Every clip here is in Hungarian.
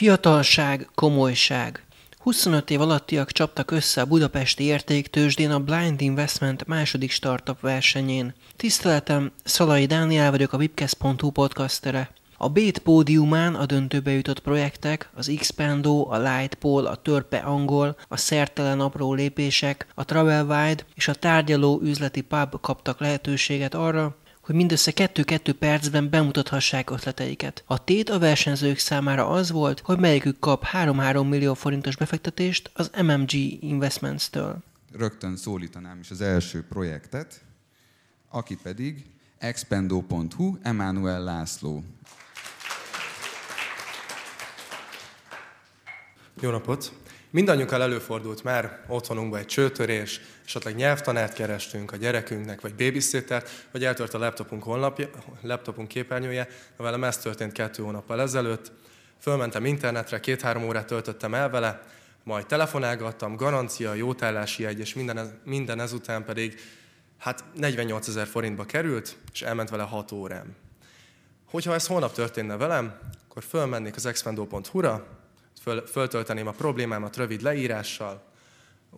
Fiatalság, komolyság. 25 év alattiak csaptak össze a budapesti értéktősdén a Blind Investment második startup versenyén. Tiszteletem, Szalai Dániel vagyok a Webcast.hu podcastere. A Bét pódiumán a döntőbe jutott projektek, az Xpando, a Lightpole, a Törpe Angol, a Szertelen apró lépések, a Travelwide és a tárgyaló üzleti pub kaptak lehetőséget arra, hogy mindössze 2-2 percben bemutathassák ötleteiket. A tét a versenyzők számára az volt, hogy melyikük kap 3-3 millió forintos befektetést az MMG Investments-től. Rögtön szólítanám is az első projektet, aki pedig expendo.hu, Emmanuel László. Jó napot! Mindannyiunkkal előfordult már otthonunkban egy csőtörés, esetleg nyelvtanárt kerestünk a gyerekünknek, vagy babysittert, vagy eltört a laptopunk, honlapja, laptopunk képernyője. Velem ez történt kettő hónappal ezelőtt. Fölmentem internetre, két-három órát töltöttem el vele, majd telefonálgattam, garancia, jótállási egy, és minden, minden ezután pedig hát 48 ezer forintba került, és elment vele 6 órám. Hogyha ez holnap történne velem, akkor fölmennék az expendo.hu-ra, föl, föltölteném a problémámat rövid leírással,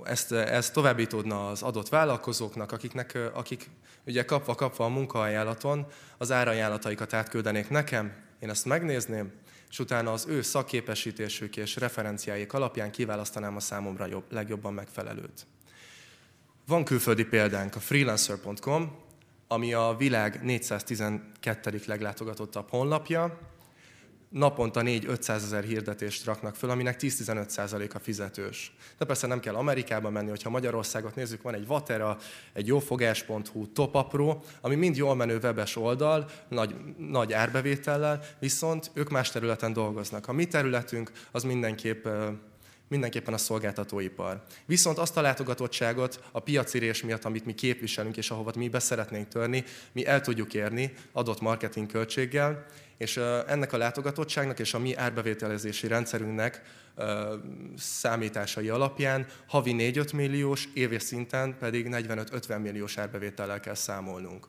ezt, ez továbbítódna az adott vállalkozóknak, akiknek, akik ugye kapva-kapva a munkaajánlaton az árajánlataikat átküldenék nekem, én ezt megnézném, és utána az ő szakképesítésük és referenciáik alapján kiválasztanám a számomra jobb, legjobban megfelelőt. Van külföldi példánk, a freelancer.com, ami a világ 412. leglátogatottabb honlapja, naponta 4-500 ezer hirdetést raknak föl, aminek 10-15% a fizetős. De persze nem kell Amerikába menni, hogyha Magyarországot nézzük, van egy Vatera, egy jófogás.hu, Topapro, ami mind jól menő webes oldal, nagy, nagy árbevétellel, viszont ők más területen dolgoznak. A mi területünk az mindenképp mindenképpen a szolgáltatóipar. Viszont azt a látogatottságot a piacirés miatt, amit mi képviselünk, és ahova mi beszeretnénk törni, mi el tudjuk érni adott marketing költséggel, és ennek a látogatottságnak és a mi árbevételezési rendszerünknek számításai alapján havi 4-5 milliós, évi szinten pedig 45-50 milliós árbevétellel kell számolnunk.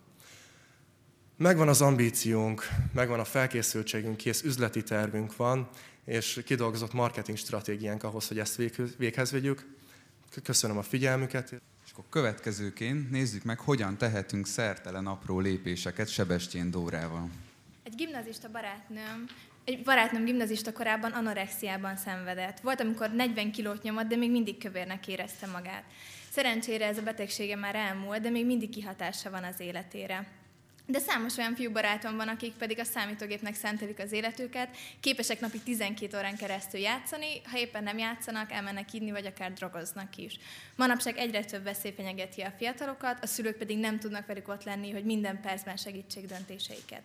Megvan az ambíciónk, megvan a felkészültségünk, kész üzleti tervünk van, és kidolgozott marketing stratégiánk ahhoz, hogy ezt véghez vigyük. Köszönöm a figyelmüket. És akkor következőként nézzük meg, hogyan tehetünk szertelen apró lépéseket Sebestyén Dórával. Egy gimnazista barátnőm, egy barátnőm gimnazista korában anorexiában szenvedett. Volt, amikor 40 kilót nyomott, de még mindig kövérnek érezte magát. Szerencsére ez a betegsége már elmúlt, de még mindig kihatása van az életére. De számos olyan fiú barátom van, akik pedig a számítógépnek szentelik az életüket, képesek napi 12 órán keresztül játszani, ha éppen nem játszanak, elmennek inni, vagy akár drogoznak is. Manapság egyre több veszély fenyegeti a fiatalokat, a szülők pedig nem tudnak velük ott lenni, hogy minden percben segítsék döntéseiket.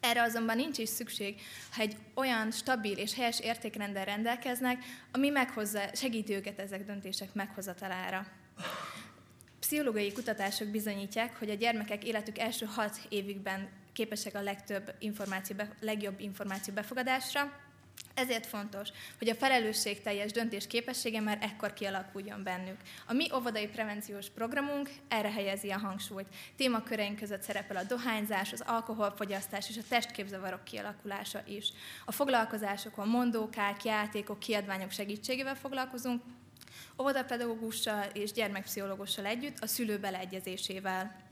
Erre azonban nincs is szükség, ha egy olyan stabil és helyes értékrendel rendelkeznek, ami meghozza, segíti őket ezek döntések meghozatalára. Pszichológiai kutatások bizonyítják, hogy a gyermekek életük első hat évükben képesek a legtöbb információ, legjobb információ befogadásra, ezért fontos, hogy a felelősségteljes döntés képessége már ekkor kialakuljon bennük. A mi óvodai prevenciós programunk erre helyezi a hangsúlyt. Témaköreink között szerepel a dohányzás, az alkoholfogyasztás és a testképzavarok kialakulása is. A foglalkozásokon mondókák, játékok, kiadványok segítségével foglalkozunk, óvodapedagógussal és gyermekpszichológussal együtt a szülő beleegyezésével.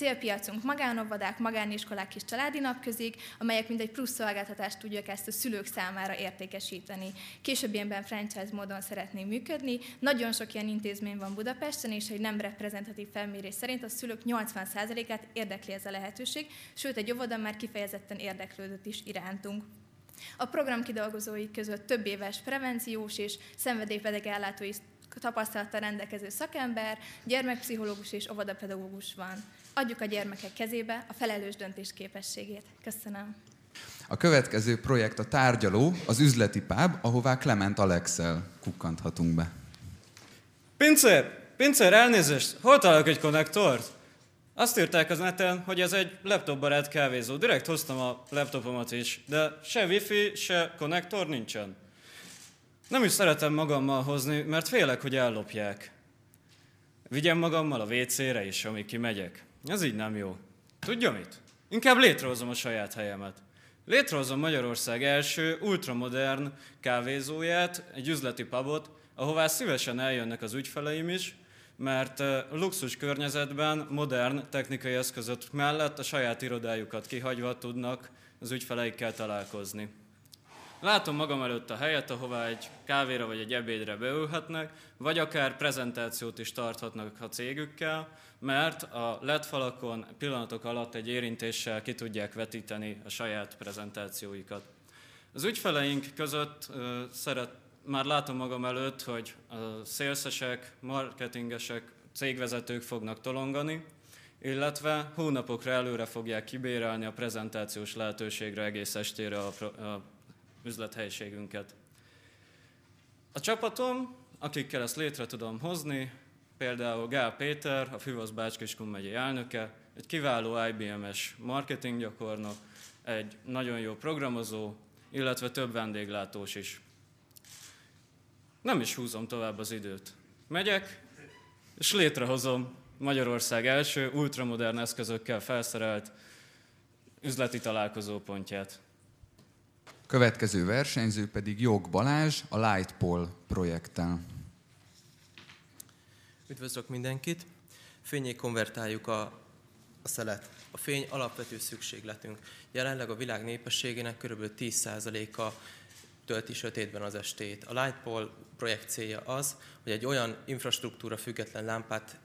Célpiacunk magánóvodák, magániskolák és családi napközik, amelyek mindegy plusz szolgáltatást tudják ezt a szülők számára értékesíteni. Későbbienben franchise módon szeretnénk működni. Nagyon sok ilyen intézmény van Budapesten, és egy nem reprezentatív felmérés szerint a szülők 80%-át érdekli ez a lehetőség, sőt egy óvoda már kifejezetten érdeklődött is irántunk. A program kidolgozói között több éves prevenciós és szenvedélypedagógus ellátói tapasztalattal rendelkező szakember, gyermekpszichológus és óvodapedagógus van. Adjuk a gyermekek kezébe a felelős döntés képességét. Köszönöm. A következő projekt a tárgyaló, az üzleti páb, ahová Clement Alexel kukkanthatunk be. Pincér! Pincér, elnézést! Hol találok egy konnektort? Azt írták az neten, hogy ez egy laptopbarát kávézó. Direkt hoztam a laptopomat is, de se wifi, se konnektor nincsen. Nem is szeretem magammal hozni, mert félek, hogy ellopják. Vigyem magammal a WC-re is, amíg kimegyek. Ez így nem jó. Tudja mit? Inkább létrehozom a saját helyemet. Létrehozom Magyarország első ultramodern kávézóját, egy üzleti pubot, ahová szívesen eljönnek az ügyfeleim is, mert luxus környezetben modern technikai eszközök mellett a saját irodájukat kihagyva tudnak az ügyfeleikkel találkozni. Látom magam előtt a helyet, ahová egy kávéra vagy egy ebédre beülhetnek, vagy akár prezentációt is tarthatnak a cégükkel, mert a LED falakon pillanatok alatt egy érintéssel ki tudják vetíteni a saját prezentációikat. Az ügyfeleink között uh, szeret, már látom magam előtt, hogy a szélszesek, marketingesek, cégvezetők fognak tolongani, illetve hónapokra előre fogják kibérelni a prezentációs lehetőségre egész estére a, a üzlethelyiségünket. A csapatom, akikkel ezt létre tudom hozni, például Gál Péter, a Füvasz Bácskiskun megyei elnöke, egy kiváló IBM-es marketinggyakornok, egy nagyon jó programozó, illetve több vendéglátós is. Nem is húzom tovább az időt. Megyek, és létrehozom Magyarország első ultramodern eszközökkel felszerelt üzleti találkozópontját. Következő versenyző pedig Jog Balázs a Lightpole projekttel. Üdvözlök mindenkit! Fényé konvertáljuk a, a szelet. A fény alapvető szükségletünk. Jelenleg a világ népességének kb. 10%-a tölti sötétben az estét. A Lightpole projekt célja az, hogy egy olyan infrastruktúra független lámpát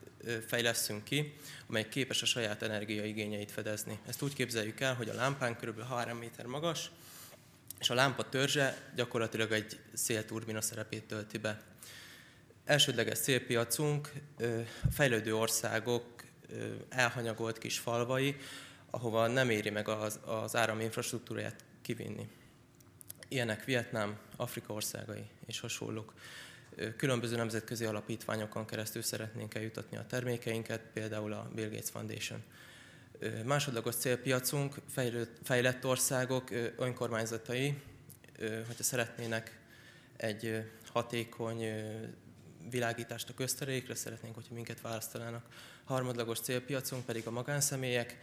fejleszünk ki, amely képes a saját energiaigényeit fedezni. Ezt úgy képzeljük el, hogy a lámpán kb. 3 méter magas, és a lámpa törzse gyakorlatilag egy szélturbina szerepét tölti be. Elsődleges célpiacunk a fejlődő országok elhanyagolt kis falvai, ahova nem éri meg az, az áram infrastruktúráját kivinni. Ilyenek Vietnám, Afrika országai és hasonlók. Különböző nemzetközi alapítványokon keresztül szeretnénk eljutatni a termékeinket, például a Bill Gates Foundation. Másodlagos célpiacunk fejlett országok önkormányzatai, hogyha szeretnének egy hatékony világítást a közterékre, szeretnénk, hogyha minket választanának. Harmadlagos célpiacunk pedig a magánszemélyek,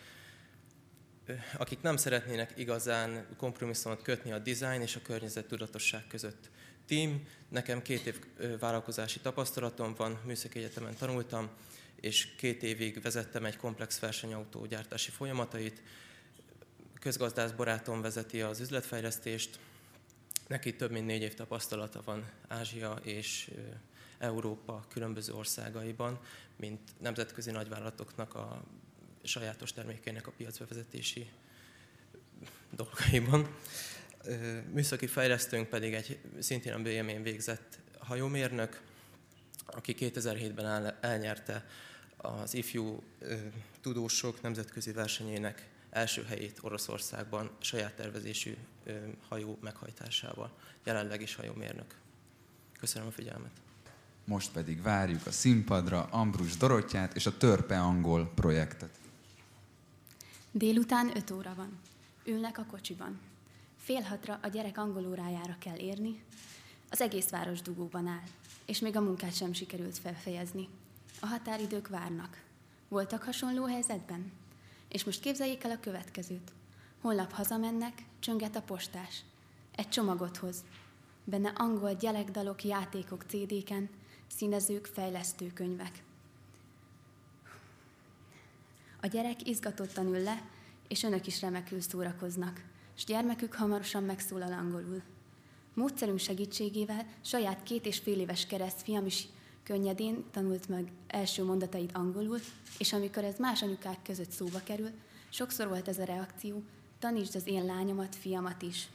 akik nem szeretnének igazán kompromisszumot kötni a design és a környezet tudatosság között. Team, nekem két év vállalkozási tapasztalatom van, műszaki egyetemen tanultam, és két évig vezettem egy komplex versenyautó gyártási folyamatait. Közgazdász barátom vezeti az üzletfejlesztést, neki több mint négy év tapasztalata van Ázsia és Európa különböző országaiban, mint nemzetközi nagyvállalatoknak a sajátos termékeinek a piacbevezetési dolgaiban. Műszaki fejlesztőnk pedig egy szintén a BM-én végzett hajómérnök, aki 2007-ben elnyerte az ifjú tudósok nemzetközi versenyének első helyét Oroszországban saját tervezésű hajó meghajtásával. Jelenleg is hajómérnök. Köszönöm a figyelmet. Most pedig várjuk a színpadra Ambrus Dorottyát és a Törpe Angol projektet. Délután 5 óra van. Ülnek a kocsiban. Fél hatra a gyerek angol kell érni. Az egész város dugóban áll, és még a munkát sem sikerült felfejezni. A határidők várnak. Voltak hasonló helyzetben? És most képzeljék el a következőt. Holnap hazamennek, csönget a postás. Egy csomagot hoz. Benne angol gyerekdalok, játékok CD-ken, színezők, fejlesztő könyvek. A gyerek izgatottan ül le, és önök is remekül szórakoznak, és gyermekük hamarosan megszólal angolul. Módszerünk segítségével saját két és fél éves keresztfiam is könnyedén tanult meg első mondatait angolul, és amikor ez más anyukák között szóba kerül, sokszor volt ez a reakció, tanítsd az én lányomat, fiamat is.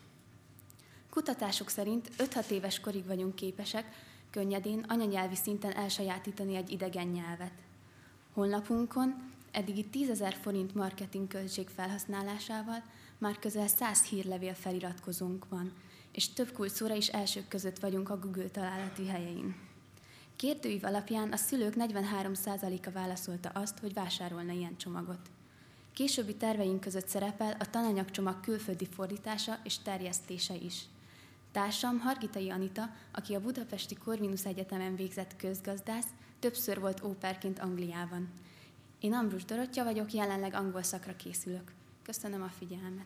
Kutatások szerint 5-6 éves korig vagyunk képesek könnyedén anyanyelvi szinten elsajátítani egy idegen nyelvet. Honlapunkon eddigi 10 ezer forint marketing költség felhasználásával már közel 100 hírlevél feliratkozónk van, és több kulcsszóra is elsők között vagyunk a Google találati helyein. Kérdőív alapján a szülők 43%-a válaszolta azt, hogy vásárolna ilyen csomagot. Későbbi terveink között szerepel a tananyagcsomag külföldi fordítása és terjesztése is. Társam Hargitai Anita, aki a Budapesti Corvinus Egyetemen végzett közgazdász, többször volt óperként Angliában. Én Ambrus Dorottya vagyok, jelenleg angol szakra készülök. Köszönöm a figyelmet.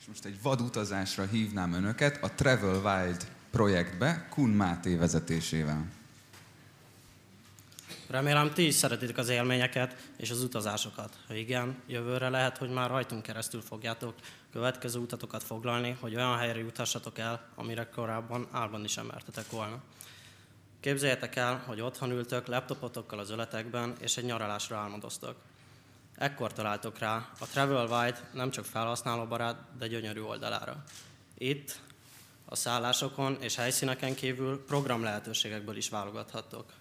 És most egy vadutazásra hívnám önöket a Travel Wild projektbe Kun Máté vezetésével. Remélem ti is szeretitek az élményeket és az utazásokat. Ha igen, jövőre lehet, hogy már rajtunk keresztül fogjátok következő utatokat foglalni, hogy olyan helyre jutassatok el, amire korábban álban is emertetek volna. Képzeljétek el, hogy otthon ültök laptopotokkal az öletekben, és egy nyaralásra álmodoztok. Ekkor találtok rá a Travel White nem csak felhasználóbarát, de gyönyörű oldalára. Itt a szállásokon és helyszíneken kívül program lehetőségekből is válogathattok.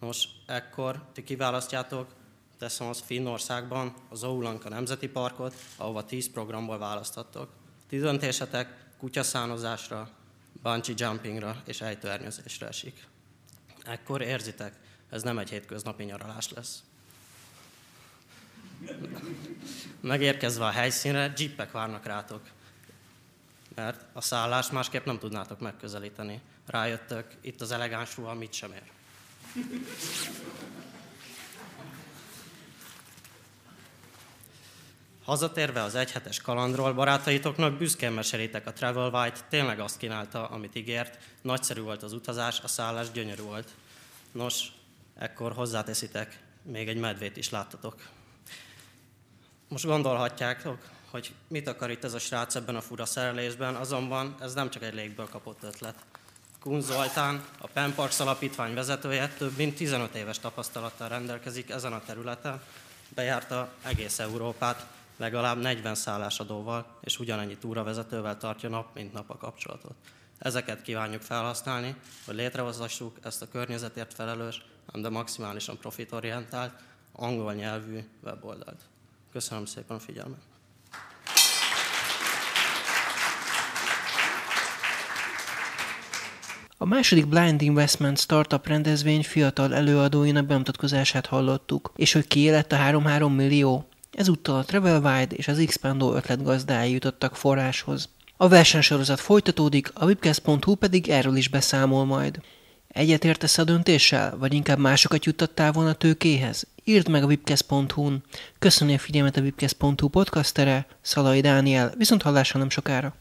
Nos, ekkor ti kiválasztjátok, teszem az Finnországban, az Oulanka Nemzeti Parkot, ahova 10 programból választhattok. Ti döntésetek kutyaszánozásra, bungee jumpingra és ejtőernyőzésre esik. Ekkor érzitek, ez nem egy hétköznapi nyaralás lesz. Megérkezve a helyszínre, jeepek várnak rátok, mert a szállást másképp nem tudnátok megközelíteni. Rájöttök, itt az elegáns ruha mit sem ér. Hazatérve az egyhetes kalandról, barátaitoknak büszkén meselétek a Travel White, tényleg azt kínálta, amit ígért, nagyszerű volt az utazás, a szállás gyönyörű volt. Nos, ekkor hozzáteszitek, még egy medvét is láttatok. Most gondolhatjátok, hogy mit akar itt ez a srác ebben a fura szerelésben, azonban ez nem csak egy légből kapott ötlet. Kun Zoltán, a Penparks Alapítvány vezetője, több mint 15 éves tapasztalattal rendelkezik ezen a területen, bejárta egész Európát, legalább 40 szállásadóval és ugyanennyi túravezetővel tartja nap, mint nap a kapcsolatot. Ezeket kívánjuk felhasználni, hogy létrehozassuk ezt a környezetért felelős, de maximálisan profitorientált, angol nyelvű weboldalt. Köszönöm szépen a figyelmet! A második Blind Investment Startup rendezvény fiatal előadóinak bemutatkozását hallottuk, és hogy ki lett a 3-3 millió. Ezúttal a Travelwide és az Xpando ötletgazdái jutottak forráshoz. A versenysorozat folytatódik, a webcast.hu pedig erről is beszámol majd. Egyetértesz a döntéssel, vagy inkább másokat juttattál volna tőkéhez? Írd meg a webcast.hu-n. Köszönöm a figyelmet a webcast.hu podcastere, Szalai Dániel, viszont hallásra nem sokára.